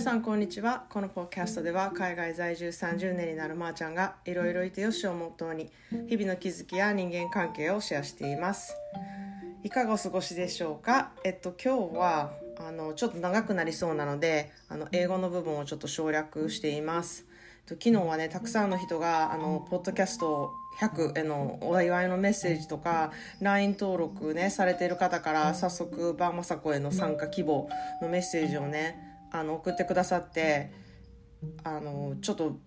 皆さんこんにちは。このポッキャストでは海外在住30年になるまーちゃんがいろいろいてよしをモットーに日々の気づきや人間関係をシェアしています。いかがお過ごしでしょうか？えっと今日はあのちょっと長くなりそうなのであの英語の部分をちょっと省略しています。昨日はねたくさんの人があのポッドキャスト100へのお祝いのメッセージとか LINE 登録ねされている方から早速バーマサコへの参加希望のメッセージをねあの送ってくださってあのちょっと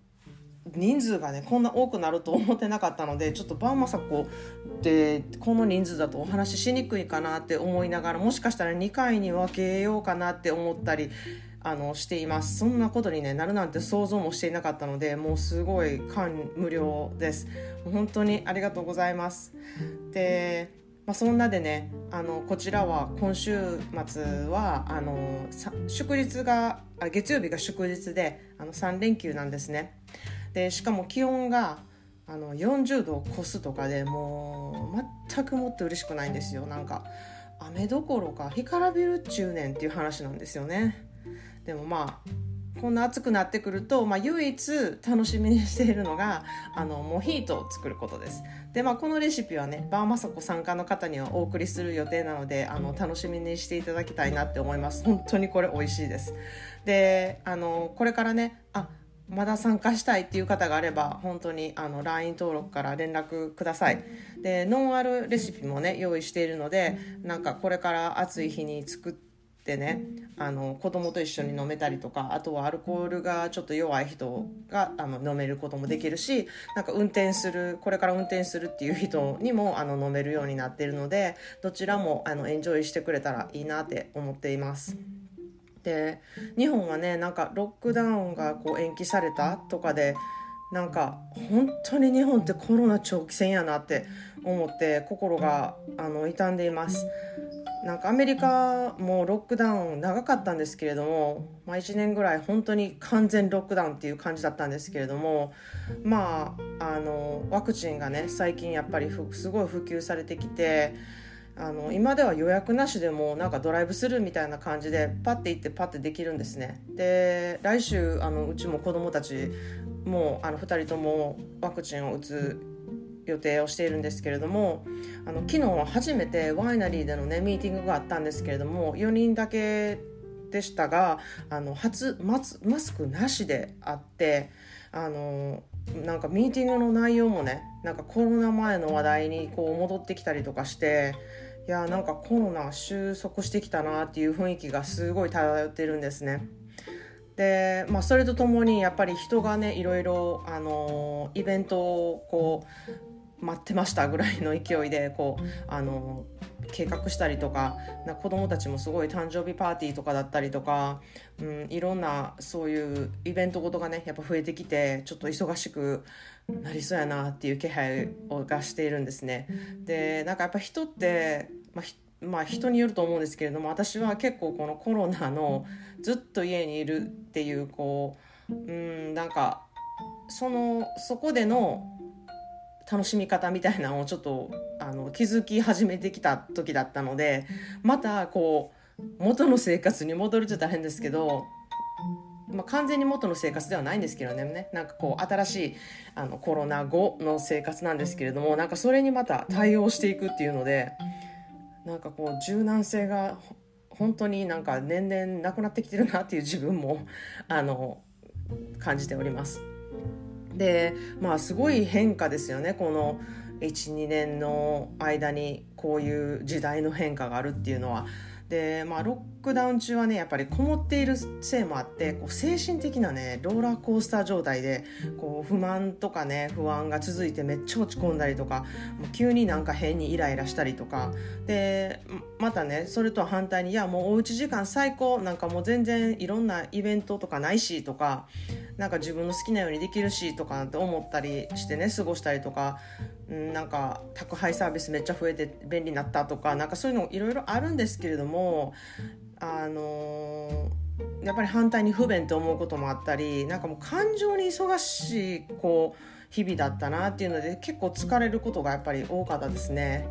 人数がねこんな多くなると思ってなかったのでちょっとバーマサコでこの人数だとお話ししにくいかなって思いながらもしかしたら2回に分けようかなって思ったりあのしています。そんなことに、ね、なるなんて想像もしていなかったのでもうすごい感無量です。本当にありがとうございます。で、まあ、そんなでねあのこちらは今週末はあの祝日が月曜日が祝日であの3連休なんですね。でしかも気温があの40度を超すとかでもう全くもって嬉しくないんですよ。なんか雨どころか干からびる中年っていう話なんですよね。でもまあこんな暑くなってくると、まあ、唯一楽しみにしているのがあのモヒートを作ることです。でまあこのレシピはねバーマサコ参加の方にはお送りする予定なのであの楽しみにしていただきたいなって思います。本当にこれ美味しいです。であのこれからねあまだ参加したいっていう方があれば本当にあの LINE 登録から連絡くださいでノンアルレシピもね用意しているのでなんかこれから暑い日に作ってでねあの子供と一緒に飲めたりとかあとはアルコールがちょっと弱い人があの飲めることもできるしなんか運転するこれから運転するっていう人にもあの飲めるようになっているのでどちらもあのエンジョイしてくれたらいいなって思っています。で日本はねなんかロックダウンがこう延期されたとかでなんか本当に日本ってコロナ長期戦やなって思って心があの傷んでいます。なんかアメリカもロックダウン長かったんですけれども、まあ、1年ぐらい本当に完全ロックダウンっていう感じだったんですけれどもまああのワクチンがね最近やっぱりすごい普及されてきてあの今では予約なしでもなんかドライブスルーみたいな感じでパッて行ってパッてできるんですね。で来週あのうちも子供たちもあの2人ともワクチンを打つ予定をしているんですけれどもあの昨日は初めてワイナリーでのねミーティングがあったんですけれども4人だけでしたがあの初マスクなしであってあのなんかミーティングの内容もねなんかコロナ前の話題にこう戻ってきたりとかしていやなんかコロナ収束してきたなっていう雰囲気がすごい漂ってるんですね。で、まあ、それとともにやっぱり人がねいろいろ、あのイベントをこう待ってましたぐらいの勢いでこう、あの計画したりとかな子供たちもすごい誕生日パーティーとかだったりとか、うん、いろんなそういうイベントごとがねやっぱ増えてきてちょっと忙しくなりそうやなっていう気配をがしているんですね。でなんかやっぱ人って、まあまあ人によると思うんですけれども私は結構このコロナのずっと家にいるっていうこううんなんかそのそこでの楽しみ方みたいなのをちょっとあの気づき始めてきた時だったのでまたこう元の生活に戻るって大変ですけど、まあ、完全に元の生活ではないんですけどねなんかこう新しいあのコロナ後の生活なんですけれどもなんかそれにまた対応していくっていうので。なんかこう柔軟性が本当になんか年々なくなってきてるなっていう自分もあの感じております。でまあすごい変化ですよねこの12年の間にこういう時代の変化があるっていうのは。でまあロックダウン中はねやっぱりこもっているせいもあってこう精神的なねローラーコースター状態でこう不満とかね不安が続いてめっちゃ落ち込んだりとかもう急になんか変にイライラしたりとかでまたねそれとは反対にいやもうおうち時間最高なんかもう全然いろんなイベントとかないしとかなんか自分の好きなようにできるしとかって思ったりしてね過ごしたりとかなんか宅配サービスめっちゃ増えて便利になったとかなんかそういうのいろいろあるんですけれどももあの、やっぱり反対に不便と思うこともあったりなんかもう感情に忙しいこう日々だったなっていうので結構疲れることがやっぱり多かったですね。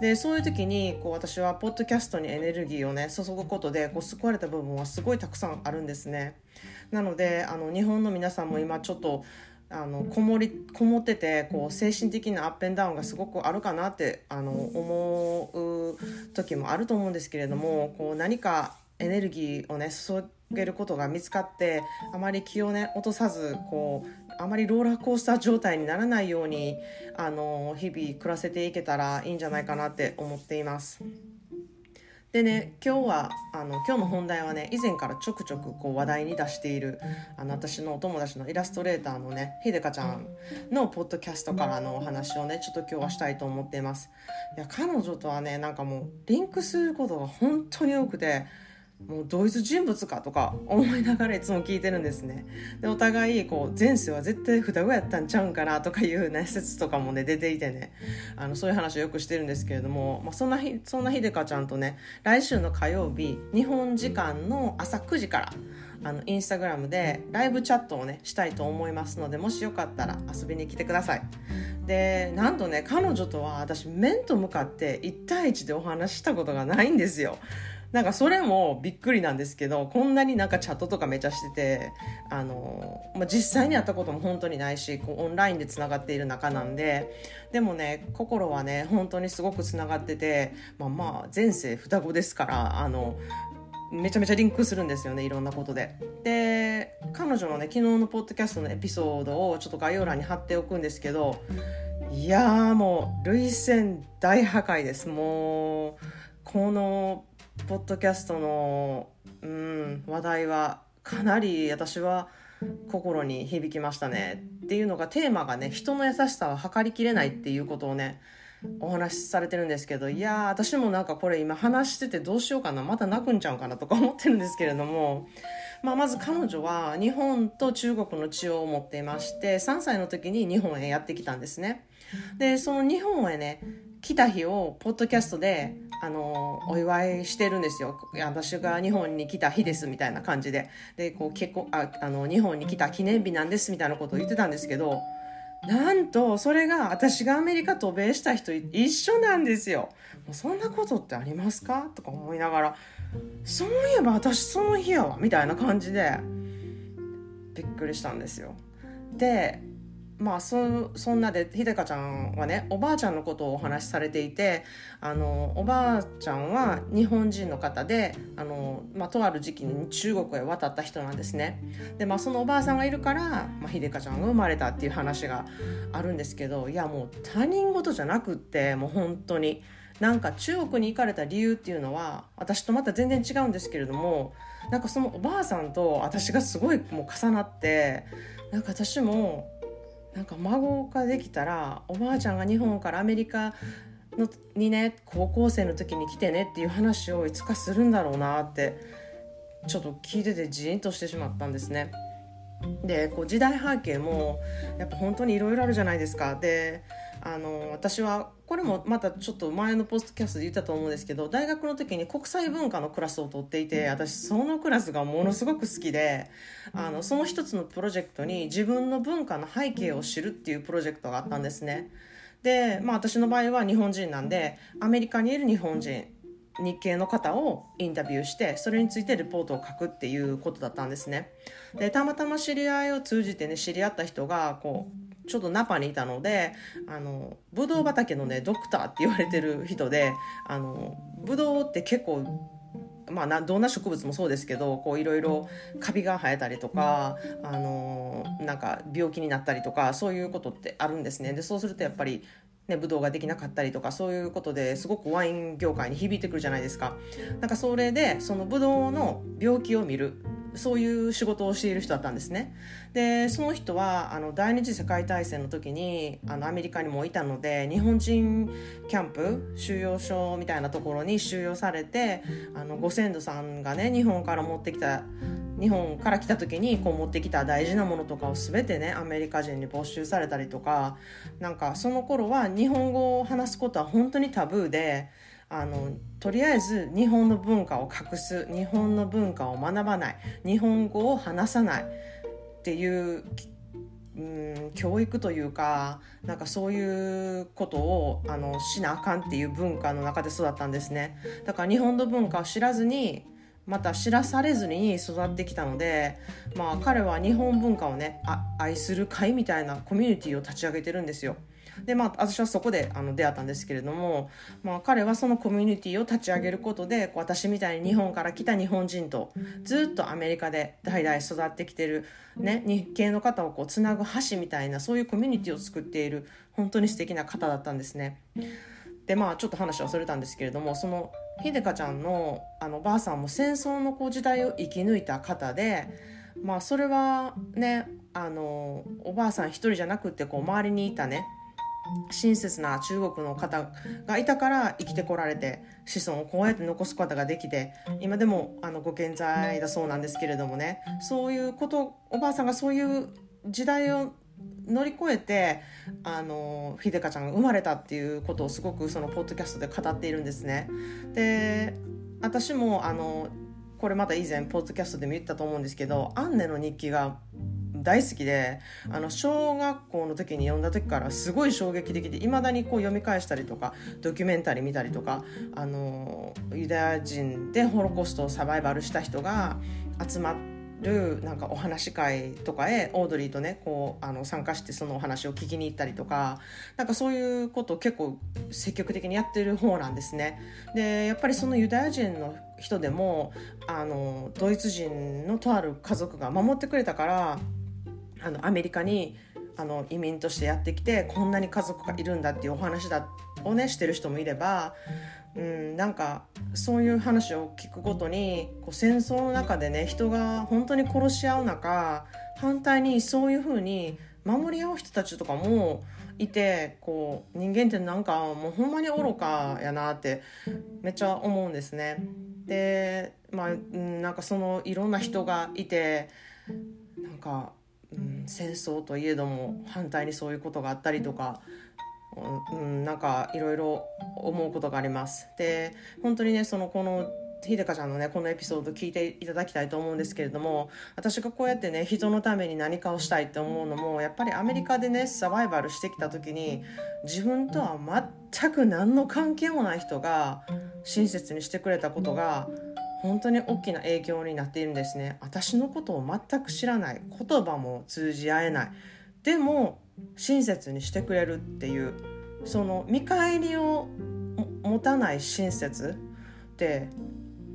でそういう時にこう私はポッドキャストにエネルギーをね注ぐことでこう救われた部分はすごいたくさんあるんですね。なのであの日本の皆さんも今ちょっとあのこもりこもっててこう精神的なアップンダウンがすごくあるかなってあの思う時もあると思うんですけれどもこう何かエネルギーをね注げることが見つかってあまり気をね落とさずこうあまりローラーコースター状態にならないようにあの日々暮らせていけたらいいんじゃないかなって思っています。でね今日はあの今日の本題はね以前からちょくちょくこう話題に出しているあの私のお友達のイラストレーターのねひでかちゃんのポッドキャストからのお話をねちょっと今日はしたいと思っています。いや彼女とはねなんかもうリンクすることが本当に多くてもう同一人物かとか思いながらいつも聞いてるんですね。でお互いこう前世は絶対双子やったんちゃうんかなとかいうね説とかもね出ていてね。あのそういう話をよくしてるんですけれども、まあ、そんなひそんなひでかちゃんとね来週の火曜日日本時間の朝9時からあのインスタグラムでライブチャットをねしたいと思いますのでもしよかったら遊びに来てください。でなんとね彼女とは私面と向かって1対1でお話したことがないんですよ。なんかそれもびっくりなんですけどこんなになんかチャットとかめちゃしててあの、まあ、実際に会ったことも本当にないしこうオンラインでつながっている中なんででもね心はね本当にすごくつながっててまあまあ前世双子ですからあのめちゃめちゃリンクするんですよねいろんなことで。で彼女のね昨日のポッドキャストのエピソードをちょっと概要欄に貼っておくんですけどいやーもう涙腺大破壊ですもうこのポッドキャストの、うん、話題はかなり私は心に響きましたねっていうのがテーマがね人の優しさは測りきれないっていうことをねお話しされてるんですけどいや私もなんかこれ今話しててどうしようかなまた泣くんちゃうかなとか思ってるんですけれども、まあ、まず彼女は日本と中国の血を持っていまして3歳の時に日本へやってきたんですね。でその日本へね来た日をポッドキャストであのお祝いしてるんですよ。私が日本に来た日ですみたいな感じで。でこう結構ああの日本に来た記念日なんですみたいなことを言ってたんですけどなんとそれが私がアメリカ渡米した人一緒なんですよ。もうそんなことってありますか？とか思いながらそういえば私その日やわみたいな感じでびっくりしたんですよ。でまあそそんなでひでかちゃんはねおばあちゃんのことをお話しされていてあのおばあちゃんは日本人の方であの、まあ、とある時期に中国へ渡った人なんですね。で、まあ、そのおばあさんがいるから、まあ、ひでかちゃんが生まれたっていう話があるんですけどいやもう他人事じゃなくってもう本当に。なんか中国に行かれた理由っていうのは私とまた全然違うんですけれどもなんかそのおばあさんと私がすごいもう重なってなんか私もなんか孫ができたらおばあちゃんが日本からアメリカのにね高校生の時に来てねっていう話をいつかするんだろうなってちょっと聞いててジーンとしてしまったんですね。でこう時代背景もやっぱ本当にいろいろあるじゃないですか。であの私はこれもまたちょっと前のポストキャストで言ったと思うんですけど大学の時に国際文化のクラスを取っていて私そのクラスがものすごく好きであのその一つのプロジェクトに自分の文化の背景を知るっていうプロジェクトがあったんですね。で、まあ、私の場合は日本人なんでアメリカにいる日本人日系の方をインタビューしてそれについてレポートを書くっていうことだったんですね。でたまたま知り合いを通じてね知り合った人がこうちょっとナパにいたのであのブドウ畑のねドクターって言われてる人であのブドウって結構まあ、どんな植物もそうですけどこういろいろカビが生えたりとか、あのなんか病気になったりとかそういうことってあるんですね。でそうするとやっぱりね、ブドウができなかったりとかそういうことですごくワイン業界に響いてくるじゃないですか。なんかそれでそのブドウの病気を見るそういう仕事をしている人だったんですね。でその人はあの第二次世界大戦の時にあのアメリカにもいたので日本人キャンプ収容所みたいなところに収容されてあのご先祖さんがね日本から持ってきた日本から来た時にこう持ってきた大事なものとかを全てねアメリカ人に没収されたりとかなんかその頃は日本語を話すことは本当にタブーであのとりあえず日本の文化を隠す日本の文化を学ばない日本語を話さないっていううん教育というかなんかそういうことをあのしなあかんっていう文化の中で育ったんですね。だから日本の文化を知らずにまた知らされずに育ってきたので、まあ、彼は日本文化をね愛する会みたいなコミュニティを立ち上げてるんですよ。でまあ私はそこであの出会ったんですけれども、まあ、彼はそのコミュニティを立ち上げることで私みたいに日本から来た日本人とずっとアメリカで代々育ってきてる、ね、日系の方をこうつなぐ橋みたいなそういうコミュニティを作っている本当に素敵な方だったんですね。でまあちょっと話はそれたんですけれどもそのひでかちゃんのあのばあさんも戦争の時代を生き抜いた方でまあそれはねあのおばあさん一人じゃなくてこう周りにいたね親切な中国の方がいたから生きてこられて子孫をこうやって残すことができて今でもあのご健在だそうなんですけれどもねそういうことおばあさんがそういう時代を乗り越えてあの秀香ちゃんが生まれたっていうことをすごくそのポッドキャストで語っているんですね。で私もあのこれまた以前ポッドキャストでも言ったと思うんですけどアンネの日記が大好きであの小学校の時に読んだ時からすごい衝撃的でいまだにこう読み返したりとかドキュメンタリー見たりとかあのユダヤ人でホロコーストをサバイバルした人が集まってるなんかお話し会とかへオードリーとねこうあの参加してそのお話を聞きに行ったりとかなんかそういうことを結構積極的にやってる方なんですね。でやっぱりそのユダヤ人の人でもあのドイツ人のとある家族が守ってくれたからあのアメリカにあの移民としてやってきてこんなに家族がいるんだっていうお話だをねしてる人もいればうん、なんかそういう話を聞くごとにこう戦争の中でね人が本当に殺し合う中反対にそういうふうに守り合う人たちとかもいてこう人間ってなんかもうほんまに愚かやなってめっちゃ思うんですね。でまあなんかそのいろんな人がいてなんか、うん、戦争といえども反対にそういうことがあったりとかうん、なんかいろいろ思うことがあります。で本当にねそのこのひでかちゃんのねこのエピソード聞いていただきたいと思うんですけれども私がこうやってね人のために何かをしたいって思うのもやっぱりアメリカでねサバイバルしてきた時に自分とは全く何の関係もない人が親切にしてくれたことが本当に大きな影響になっているんですね。私のことを全く知らない。言葉も通じ合えない。でも親切にしてくれるっていうその見返りを持たない親切って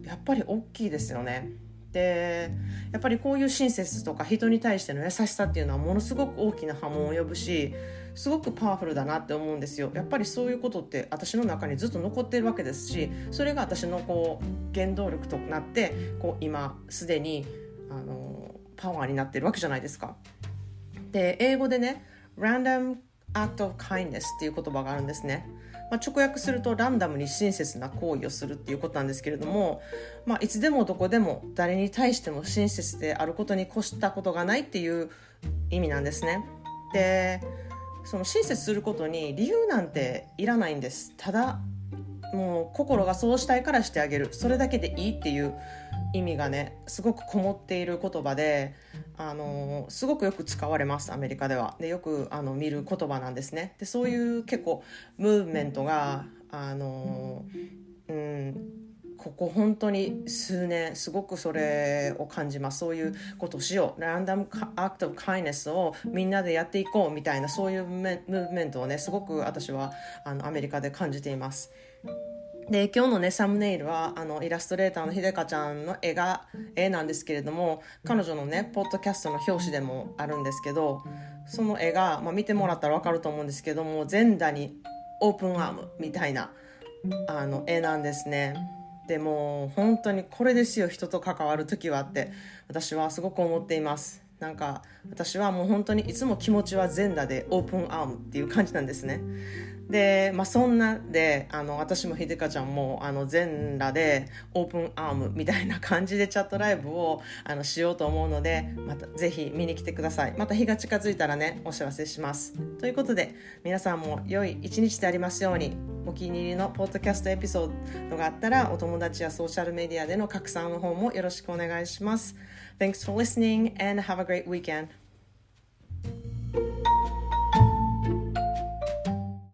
やっぱり大きいですよね。でやっぱりこういう親切とか人に対しての優しさっていうのはものすごく大きな波紋を呼ぶしすごくパワフルだなって思うんですよやっぱりそういうことって私の中にずっと残ってるわけですしそれが私のこう原動力となってこう今すでにあのパワーになってるわけじゃないですか。で英語でね random act of kindness っていう言葉があるんですね。まあ、直訳するとランダムに親切な行為をするっていうことなんですけれども、まあ、いつでもどこでも誰に対しても親切であることに越したことがないっていう意味なんですね。でその親切することに理由なんていらないんです。ただもう心がそうしたいからしてあげるそれだけでいいっていう意味がねすごくこもっている言葉で、あのすごくよく使われますアメリカでは。でよくあの見る言葉なんですね。でそういう結構ムーブメントが、あのうんここ本当に数年すごくそれを感じます。そういうことをしよう。ランダムアクトオブカイネスをみんなでやっていこうみたいなそういうムーブメントをねすごく私はあのアメリカで感じています。で今日のねサムネイルはあのイラストレーターのひでかちゃんの絵が絵なんですけれども彼女のねポッドキャストの表紙でもあるんですけどその絵が、まあ、見てもらったら分かると思うんですけども全裸にオープンアームみたいなあの絵なんですね。でも本当にこれですよ人と関わる時はって私はすごく思っています。なんか私はもう本当にいつも気持ちは全裸でオープンアームっていう感じなんですね。で、まあ、そんなであの私もひでかちゃんもあの全裸でオープンアームみたいな感じでチャットライブをあのしようと思うのでまたぜひ見に来てください。また日が近づいたらねお知らせします。ということで皆さんも良い一日でありますようにお気に入りのポッドキャストエピソードがあったらお友達やソーシャルメディアでの拡散の方もよろしくお願いします。Thanks for listening and have a great weekend.